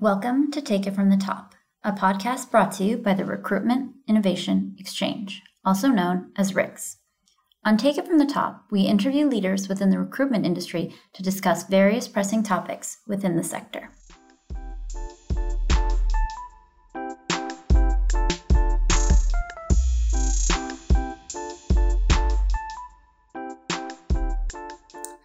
Welcome to Take It From the Top, a podcast brought to you by the Recruitment Innovation Exchange, also known as RIX. On Take It From the Top, we interview leaders within the recruitment industry to discuss various pressing topics within the sector.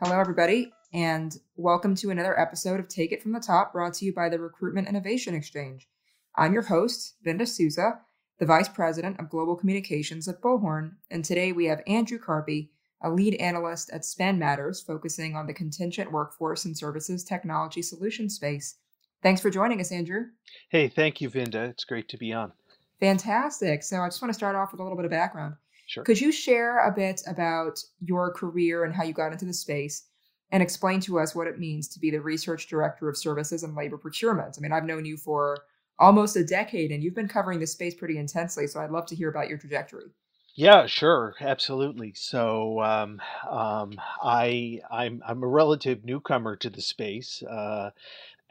Hello, everybody, and welcome to another episode of Take It From the Top, brought to you by the Recruitment Innovation Exchange. I'm your host, Vinda Souza, the Vice President of Global Communications at Bullhorn, and today we have Andrew Karpie, a lead analyst at Spend Matters, focusing on the contingent workforce and services technology solution space. Thanks for joining us, Andrew. Hey, thank you, Vinda. It's great to be on. Fantastic. So I just want to start off with a little bit of background. Sure. Could you share a bit about your career and how you got into the space and explain to us what it means to be the research director of services and labor procurement? I mean, I've known you for almost a decade and you've been covering this space pretty intensely, so I'd love to hear about your trajectory. Yeah, sure, absolutely. So um, um, I I'm I'm a relative newcomer to the space. Uh,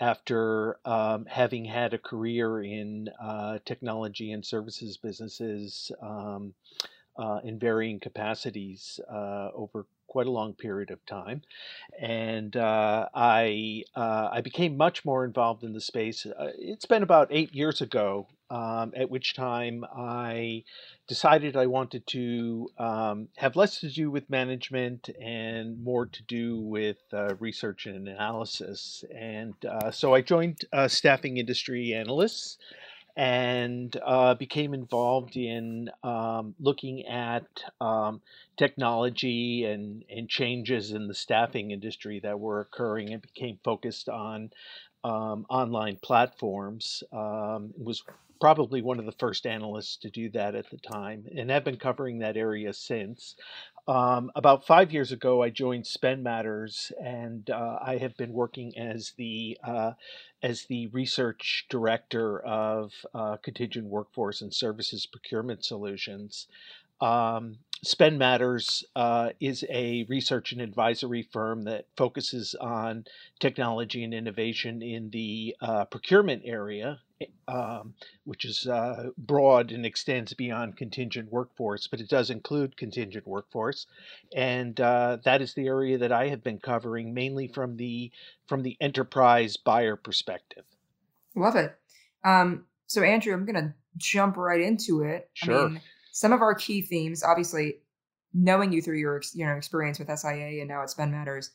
after um, having had a career in uh, technology and services businesses um, uh, in varying capacities uh, over quite a long period of time, and uh, I uh, I became much more involved in the space. Uh, it's been about eight years ago, um, at which time I decided I wanted to um, have less to do with management and more to do with uh, research and analysis. And uh, so I joined uh, Staffing Industry Analysts and uh, became involved in um, looking at um, technology and, and changes in the staffing industry that were occurring and became focused on um, online platforms. Um, was probably one of the first analysts to do that at the time and have been covering that area since. Um, about five years ago, I joined Spend Matters, and uh, I have been working as the uh, as the research director of uh, contingent workforce and services procurement solutions. Um, Spend Matters uh, is a research and advisory firm that focuses on technology and innovation in the uh, procurement area, um, which is uh, broad and extends beyond contingent workforce, but it does include contingent workforce, and uh, that is the area that I have been covering mainly from the from the enterprise buyer perspective. Love it. Um, so, Andrew, I'm going to jump right into it. Sure. I mean, some of our key themes, obviously, knowing you through your you know experience with SIA and now at Spend Matters,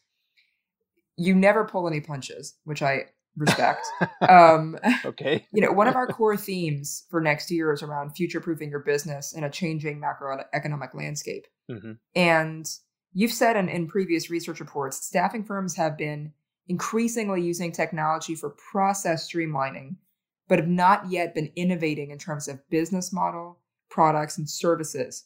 you never pull any punches, which I respect. um, okay. you know, one of our core themes for next year is around future proofing your business in a changing macroeconomic landscape. Mm-hmm. And you've said in, in previous research reports, staffing firms have been increasingly using technology for process streamlining, but have not yet been innovating in terms of business model, products, and services.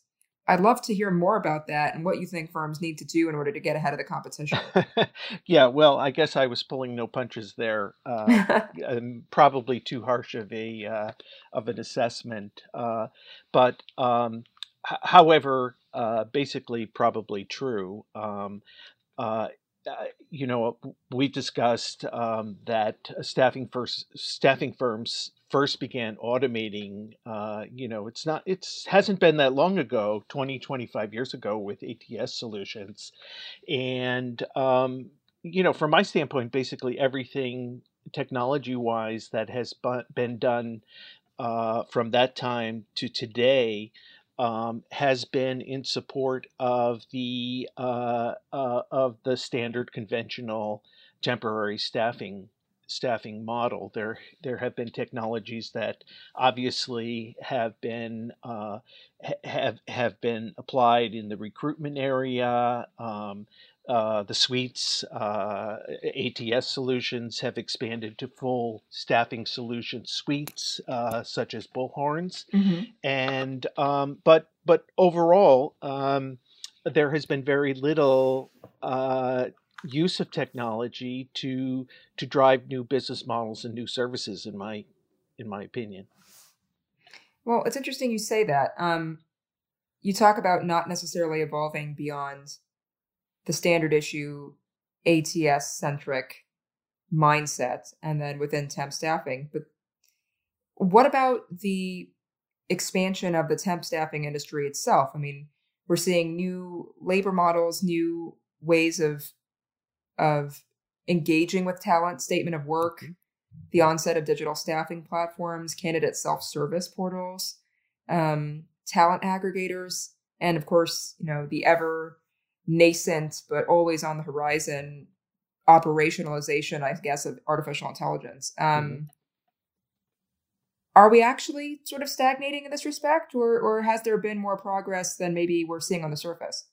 I'd love to hear more about that and what you think firms need to do in order to get ahead of the competition. yeah, well, I guess I was pulling no punches there. Uh, probably too harsh of a uh, of an assessment, uh, but um, h- however, uh, basically probably true. Um, uh, uh, you know, we've discussed um, that staffing first staffing firms first began automating. Uh, you know, it's not it's hasn't been that long ago, 20, 25 years ago, with ATS solutions, and um, you know, from my standpoint, basically everything technology wise that has been done uh, from that time to today um, has been in support of the uh, uh, of the standard conventional temporary staffing staffing model. There there have been technologies that obviously have been uh, have have been applied in the recruitment area. Um, uh, the suites uh, ATS solutions have expanded to full staffing solution suites, uh, such as Bullhorns, mm-hmm. and um, but but overall, um, there has been very little uh, use of technology to to drive new business models and new services. In my in my opinion. Well, it's interesting you say that. Um, you talk about not necessarily evolving beyond the standard issue ATS centric mindset and then within temp staffing. But what about the expansion of the temp staffing industry itself? I mean, we're seeing new labor models, new ways of of engaging with talent, statement of work, mm-hmm. the onset of digital staffing platforms, candidate self-service portals, um, talent aggregators, and of course, you know, the ever nascent but always on the horizon operationalization, I guess, of artificial intelligence. Um, mm-hmm. Are we actually sort of stagnating in this respect, or or has there been more progress than maybe we're seeing on the surface?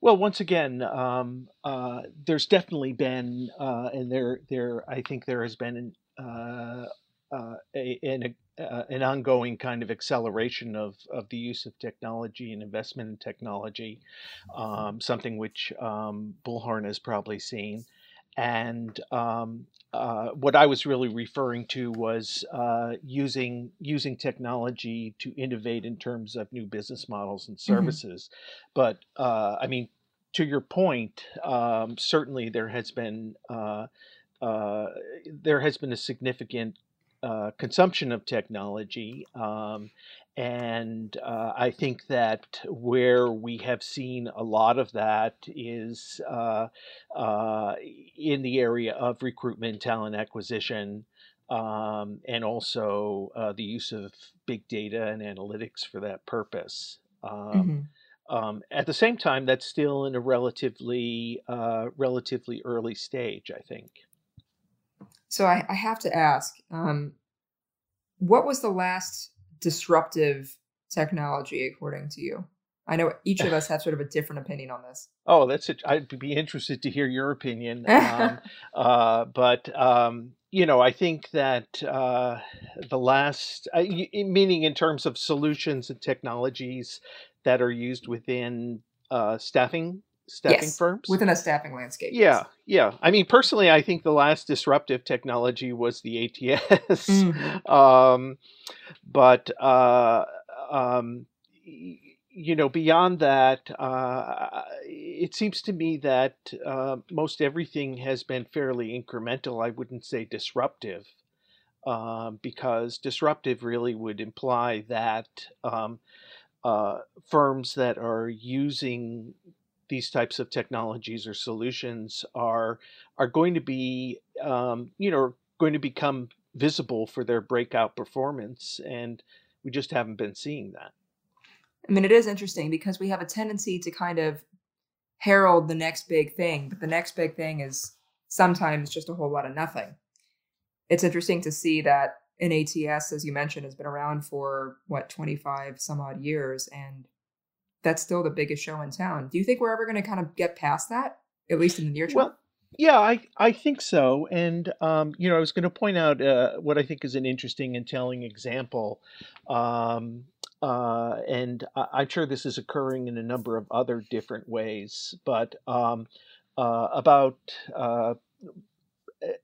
Well, once again, um, uh, there's definitely been, uh, and there, there, I think there has been uh, uh a, an, uh, an ongoing kind of acceleration of, of the use of technology and investment in technology, um, something which um, Bullhorn has probably seen. And um, uh, what I was really referring to was uh, using using technology to innovate in terms of new business models and mm-hmm. services. Mm-hmm. But uh, I mean, to your point, um, certainly there has been uh, uh, there has been a significant uh, consumption of technology. Um, and uh, I think that where we have seen a lot of that is uh, uh, in the area of recruitment, talent acquisition, um, and also uh, the use of big data and analytics for that purpose. Um, mm-hmm. um, at the same time, that's still in a relatively uh, relatively early stage, I think. So I, I have to ask, um, what was the last disruptive technology according to you? I know each of us have sort of a different opinion on this. Oh, that's it. I'd be interested to hear your opinion. Um, uh, but um, you know, I think that uh, the last, uh, meaning in terms of solutions and technologies that are used within uh, staffing staffing yes, firms within a staffing landscape. Yeah, yes. yeah. I mean, personally, I think the last disruptive technology was the ATS. Mm-hmm. um, but uh, um, you know, beyond that, uh, it seems to me that uh, most everything has been fairly incremental. I wouldn't say disruptive. Um, because disruptive really would imply that um, uh, firms that are using these types of technologies or solutions are are going to be um, you know going to become visible for their breakout performance and we just haven't been seeing that. I mean it is interesting because we have a tendency to kind of herald the next big thing but the next big thing is sometimes just a whole lot of nothing. It's interesting to see that an ats as you mentioned has been around for what 25 some odd years and that's still the biggest show in town. Do you think we're ever going to kind of get past that, at least in the near term? Well, yeah, I I think so. And um, you know, I was going to point out uh, what I think is an interesting and telling example. Um, uh, and I, am sure this is occurring in a number of other different ways. But um, uh, about uh,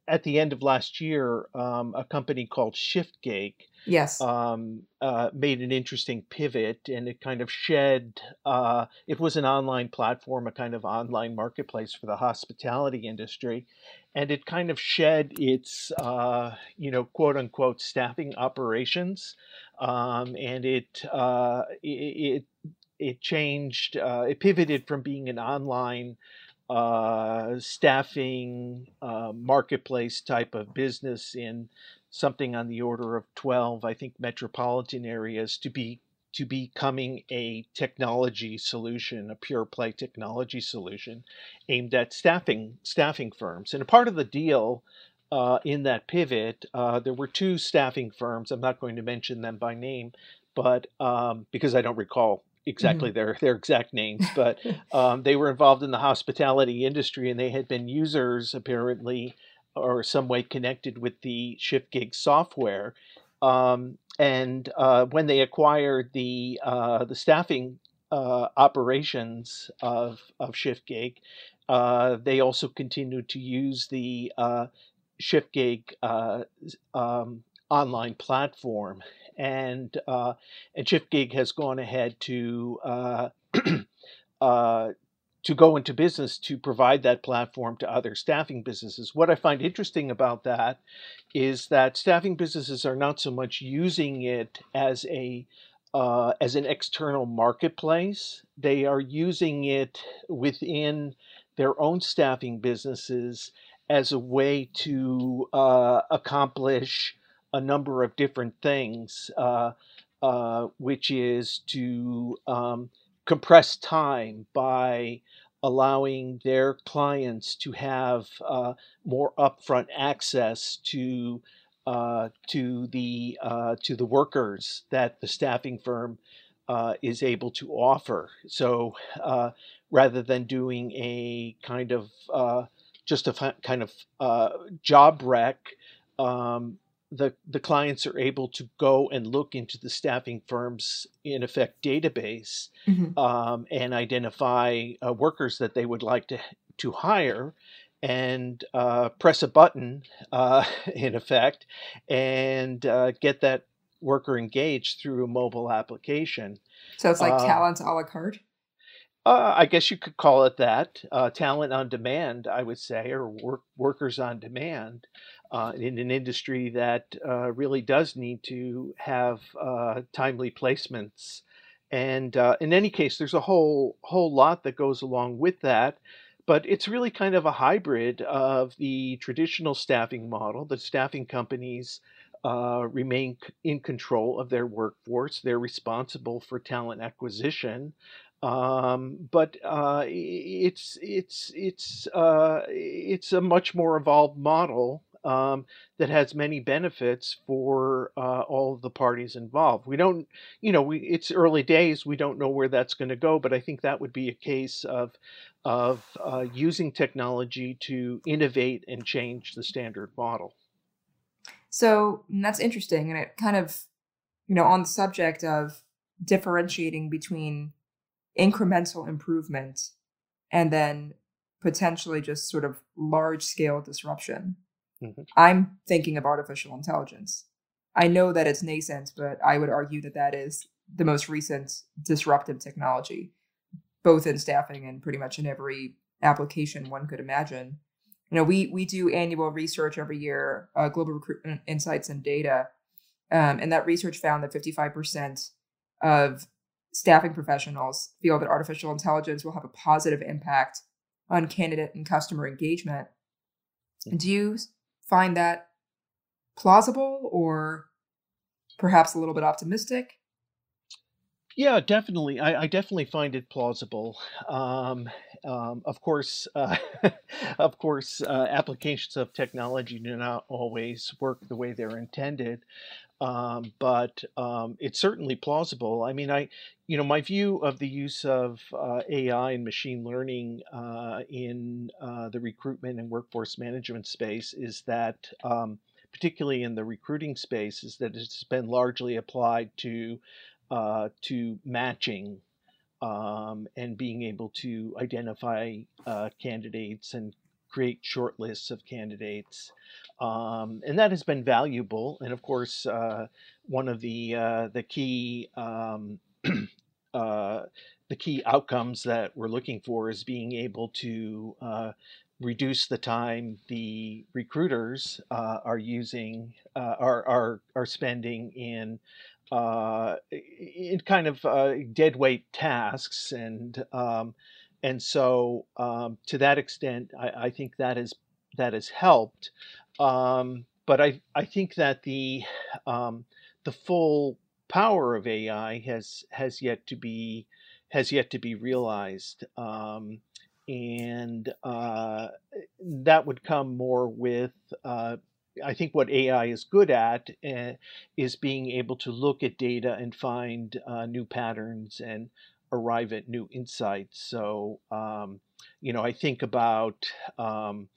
at the end of last year, um, a company called ShiftGig yes. um, uh, made an interesting pivot and it kind of shed uh, it was an online platform a kind of online marketplace for the hospitality industry and it kind of shed its uh, you know quote unquote staffing operations um, and it, uh, it it changed uh, it pivoted from being an online uh, staffing uh, marketplace type of business in something on the order of 12 i think metropolitan areas to be to becoming a technology solution a pure play technology solution aimed at staffing staffing firms and a part of the deal uh, in that pivot uh, there were two staffing firms i'm not going to mention them by name but um, because i don't recall exactly mm-hmm. their their exact names, but um, they were involved in the hospitality industry and they had been users apparently or some way connected with the ShiftGig software. Um, and uh, when they acquired the uh, the staffing uh, operations of of ShiftGig, uh, they also continued to use the uh, ShiftGig uh, um, online platform and uh, and ShiftGig has gone ahead to to go into business to provide that platform to other staffing businesses. What I find interesting about that is that staffing businesses are not so much using it as a uh, as an external marketplace. They are using it within their own staffing businesses as a way to uh, accomplish a number of different things, uh, uh, which is to um, compress time by allowing their clients to have uh, more upfront access to uh, to the uh, to the workers that the staffing firm uh, is able to offer. So uh, rather than doing a kind of uh, just a kind of job req, um, the the clients are able to go and look into the staffing firm's in effect database Mhm. um, and identify uh, workers that they would like to to hire and uh, press a button uh, in effect and uh, get that worker engaged through a mobile application So it's like uh, talent a la carte. Uh, I guess you could call it that. Uh, talent on demand, I would say, or work, workers on demand uh, in an industry that uh, really does need to have uh, timely placements. And uh, in any case, there's a whole whole lot that goes along with that. But it's really kind of a hybrid of the traditional staffing model. The staffing companies uh, remain in control of their workforce. They're responsible for talent acquisition um, but uh, it's it's it's uh, it's a much more evolved model um, that has many benefits for uh, all of the parties involved. We don't, you know, we it's early days. We don't know where that's going to go, but I think that would be a case of of uh, using technology to innovate and change the standard model. So mm, that's interesting, and it kind of, you know, on the subject of differentiating between incremental improvement and then potentially just sort of large scale disruption. Mhm. I'm thinking of artificial intelligence. I know that it's nascent, but I would argue that that is the most recent disruptive technology, both in staffing and pretty much in every application one could imagine. You know, we we do annual research every year, uh, global recruitment insights and data, um, and that research found that 55% of staffing professionals feel that artificial intelligence will have a positive impact on candidate and customer engagement. Do you find that plausible or perhaps a little bit optimistic? Yeah, definitely. I, I definitely find it plausible. Um, um, of course, uh, of course, uh, applications of technology do not always work the way they're intended, um, but um, it's certainly plausible. I mean, I, you know, my view of the use of uh, AI and machine learning uh, in uh, the recruitment and workforce management space is that, um, particularly in the recruiting space, is that it's been largely applied to uh, to matching um, and being able to identify uh, candidates and create short lists of candidates. Um, and that has been valuable. And of course, uh, one of the uh, the key um, uh, the key outcomes that we're looking for is being able to uh, reduce the time the recruiters uh, are using are, are are spending in uh, in kind of uh, dead weight tasks and um, and so um, to that extent I, I think that is that has helped. Um, but I I think that the um, the full power of AI has has yet to be has yet to be realized. Um, and uh, that would come more with uh, I think what AI is good at uh, is being able to look at data and find uh, new patterns and arrive at new insights. So, um, you know, I think about um,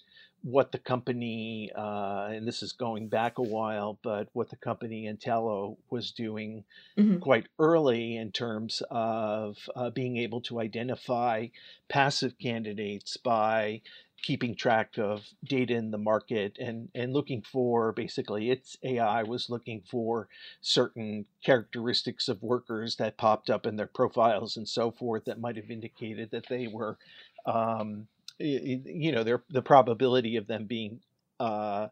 what the company, uh, and this is going back a while, but what the company Entelo was doing Mhm. quite early in terms of uh, being able to identify passive candidates by keeping track of data in the market and, and looking for basically its AI was looking for certain characteristics of workers that popped up in their profiles and so forth that might have indicated that they were um, you know, their, the probability of them being uh,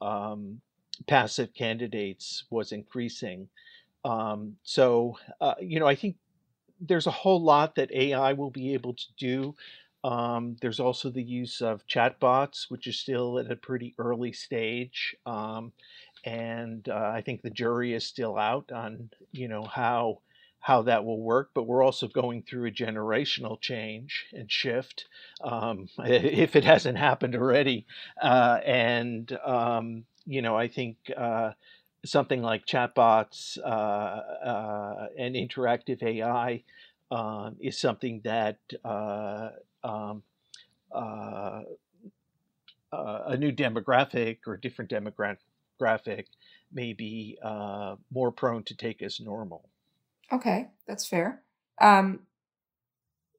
um, passive candidates was increasing. Um, so, uh, you know, I think there's a whole lot that AI will be able to do. Um, there's also the use of chatbots, which is still at a pretty early stage. Um, and uh, I think the jury is still out on, you know, how how that will work, but we're also going through a generational change and shift, um, if it hasn't happened already. Uh, and, um, you know, I think uh, something like chatbots uh, uh and interactive AI um, is something that uh, um, uh, a new demographic or a different demographic may be more prone to take as normal. Okay, that's fair. Um,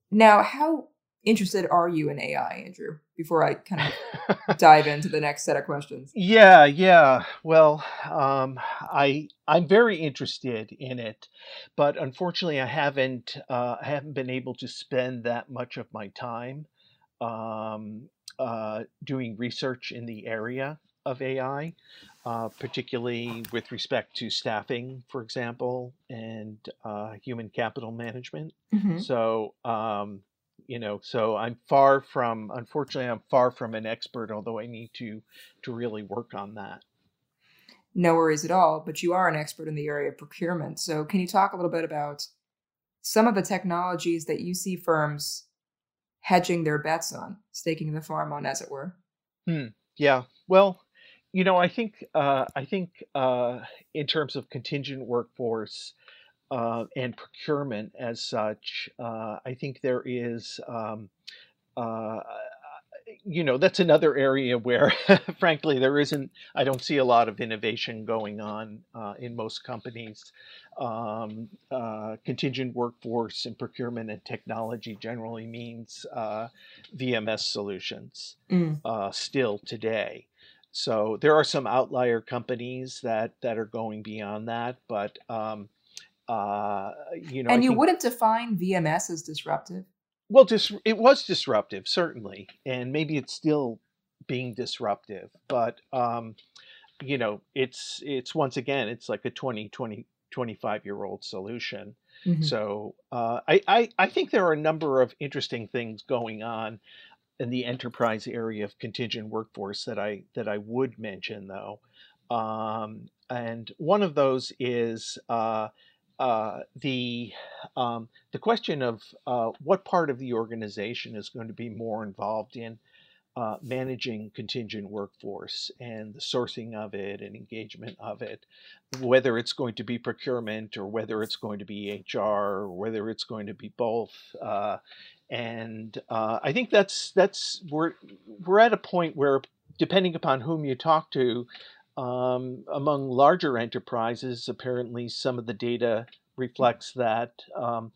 now, how interested are you in AI, Andrew? Before I kind of dive into the next set of questions. Yeah, yeah. Well, um, I I'm very interested in it, but unfortunately, I haven't uh, I haven't been able to spend that much of my time um, uh, doing research in the area of AI uh, particularly with respect to staffing, for example, and uh, human capital management. Mm-hmm. So, um, you know, so I'm far from, unfortunately, I'm far from an expert, although I need to to really work on that. No worries at all. But you are an expert in the area of procurement. So, can you talk a little bit about some of the technologies that you see firms hedging their bets on, staking the farm on, as it were? Hmm. Yeah. Well, you know, I think uh, I think uh, in terms of contingent workforce uh, and procurement as such, uh, I think there is. Um, uh, you know that's another area where frankly there isn't i don't see a lot of innovation going on uh, in most companies um, uh, contingent workforce and procurement and technology generally means uh, vms solutions mm. still today so there are some outlier companies that that are going beyond that, but um, uh, you know, and I you think, wouldn't define VMS as disruptive. Well, dis- it was disruptive, certainly, and maybe it's still being disruptive, but um, you know, it's it's once again, it's like a 20, 20 25 year old solution. Mm-hmm. So uh, I, I I think there are a number of interesting things going on in the enterprise area of contingent workforce that I that I would mention though, um, and one of those is uh, uh, the um, the question of uh, what part of the organization is going to be more involved in uh, managing contingent workforce and the sourcing of it and engagement of it, whether it's going to be procurement or whether it's going to be HR or whether it's going to be both. Uh, and uh, I think that's that's we're we're at a point where, depending upon whom you talk to, um, among larger enterprises, apparently some of the data reflects that um,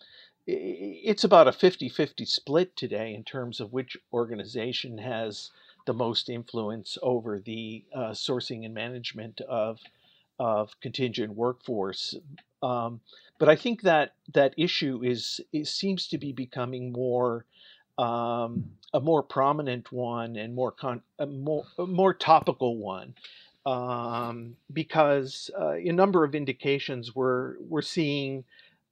it's about a 50-50 split today in terms of which organization has the most influence over the uh, sourcing and management of of contingent workforce. Um, but I think that that issue is seems to be becoming more um, a more prominent one and more con- a more more topical one um, because uh, a number of indications we're we're seeing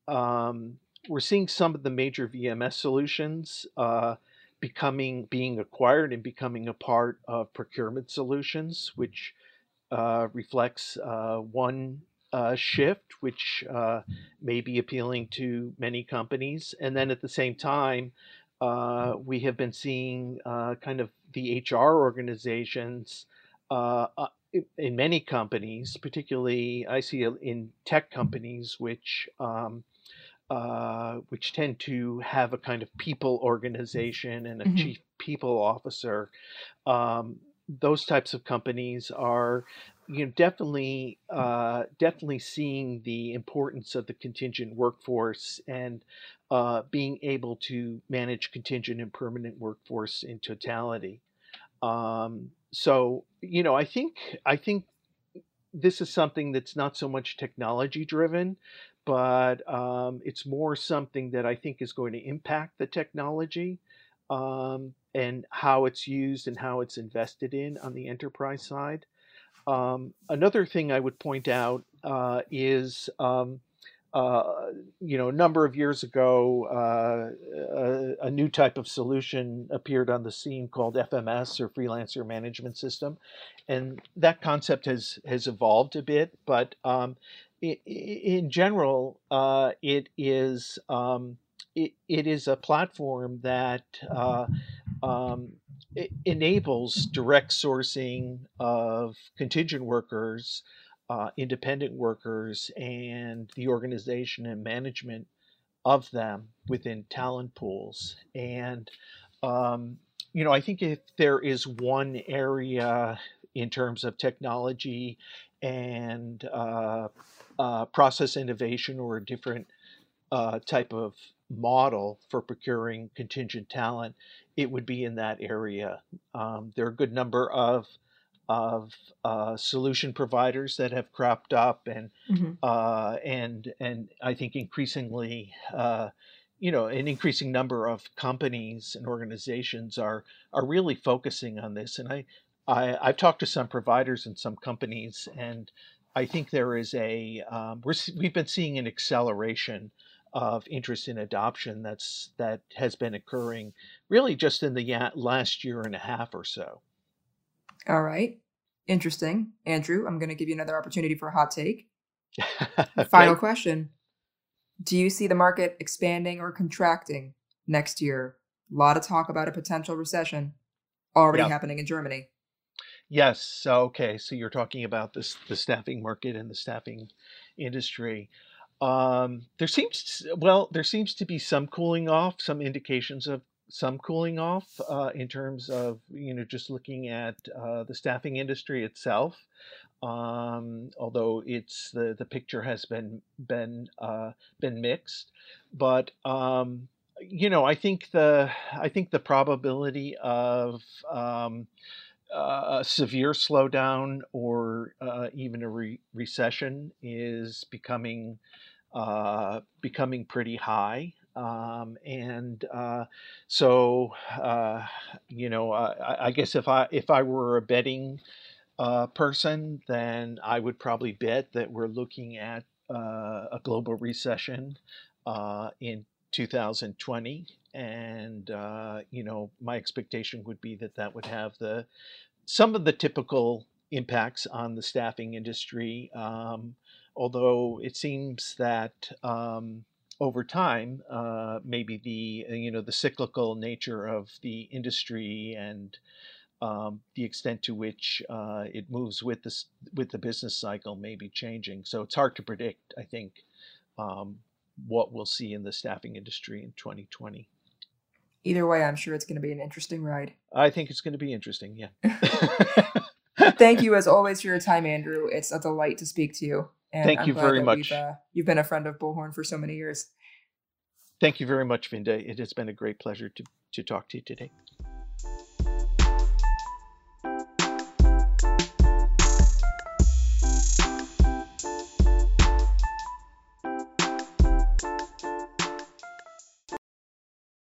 um, we're seeing some of the major VMS solutions uh, becoming being acquired and becoming a part of procurement solutions, which uh, reflects uh, one uh, shift, which uh, may be appealing to many companies. And then at the same time, uh, we have been seeing uh, kind of the HR organizations uh, in many companies, particularly I see in tech companies, which um, which tend to have a kind of people organization and a mm-hmm. chief people officer. Um, those types of companies are you know definitely uh, definitely seeing the importance of the contingent workforce and uh, being able to manage contingent and permanent workforce in totality. Um, so you know I think I think this is something that's not so much technology driven, but um, it's more something that I think is going to impact the technology um, and how it's used and how it's invested in on the enterprise side. Um, another thing I would point out uh, is, um, uh, you know, a number of years ago, uh, a, a, new type of solution appeared on the scene called FMS or Freelancer Management System, and that concept has has evolved a bit. But um, it, in general, uh, it is um, it, it is a platform that uh, um, enables direct sourcing of contingent workers, uh, independent workers, and the organization and management of them within talent pools. And, um, you know, I think if there is one area in terms of technology and uh, uh, process innovation or a different uh, type of model for procuring contingent talent, it would be in that area. Um, there are a good number of of uh, solution providers that have cropped up, and mm-hmm. uh, and and I think increasingly, uh, you know, an increasing number of companies and organizations are are really focusing on this. And I, I I've talked to some providers and some companies, and I think there is a um, we're we've been seeing an acceleration of interest in adoption that's that has been occurring really just in the last year and a half or so. All right. Interesting. Andrew, I'm going to give you another opportunity for a hot take. Final question. Do you see the market expanding or contracting next year? A lot of talk about a potential recession already yep. happening in Germany. Yes. Okay. So you're talking about this the staffing market and the staffing industry. Um, there seems well, there seems to be some cooling off, some indications of some cooling off uh, in terms of you know just looking at uh, the staffing industry itself. Um, although it's the the picture has been been uh, been mixed, but um, you know I think the I think the probability of um, a severe slowdown or uh, even a re- recession is becoming uh, becoming pretty high. Um, and uh, so, uh, you know, I, I, guess if I if I were a betting uh, person, then I would probably bet that we're looking at uh, a global recession uh, in 2020, and you know, my expectation would be that that would have the some of the typical impacts on the staffing industry. Um, although it seems that um, over time, uh, maybe the uh, you know the cyclical nature of the industry and um, the extent to which uh, it moves with the with the business cycle may be changing. So it's hard to predict. I think um, what we'll see in the staffing industry in 2020. Either way, I'm sure it's going to be an interesting ride. I think it's going to be interesting. Yeah. Thank you, as always, for your time, Andrew. It's a delight to speak to you. And Thank I'm you very much. Uh, you've been a friend of Bullhorn for so many years. Thank you very much, Vinda. It has been a great pleasure to, to talk to you today.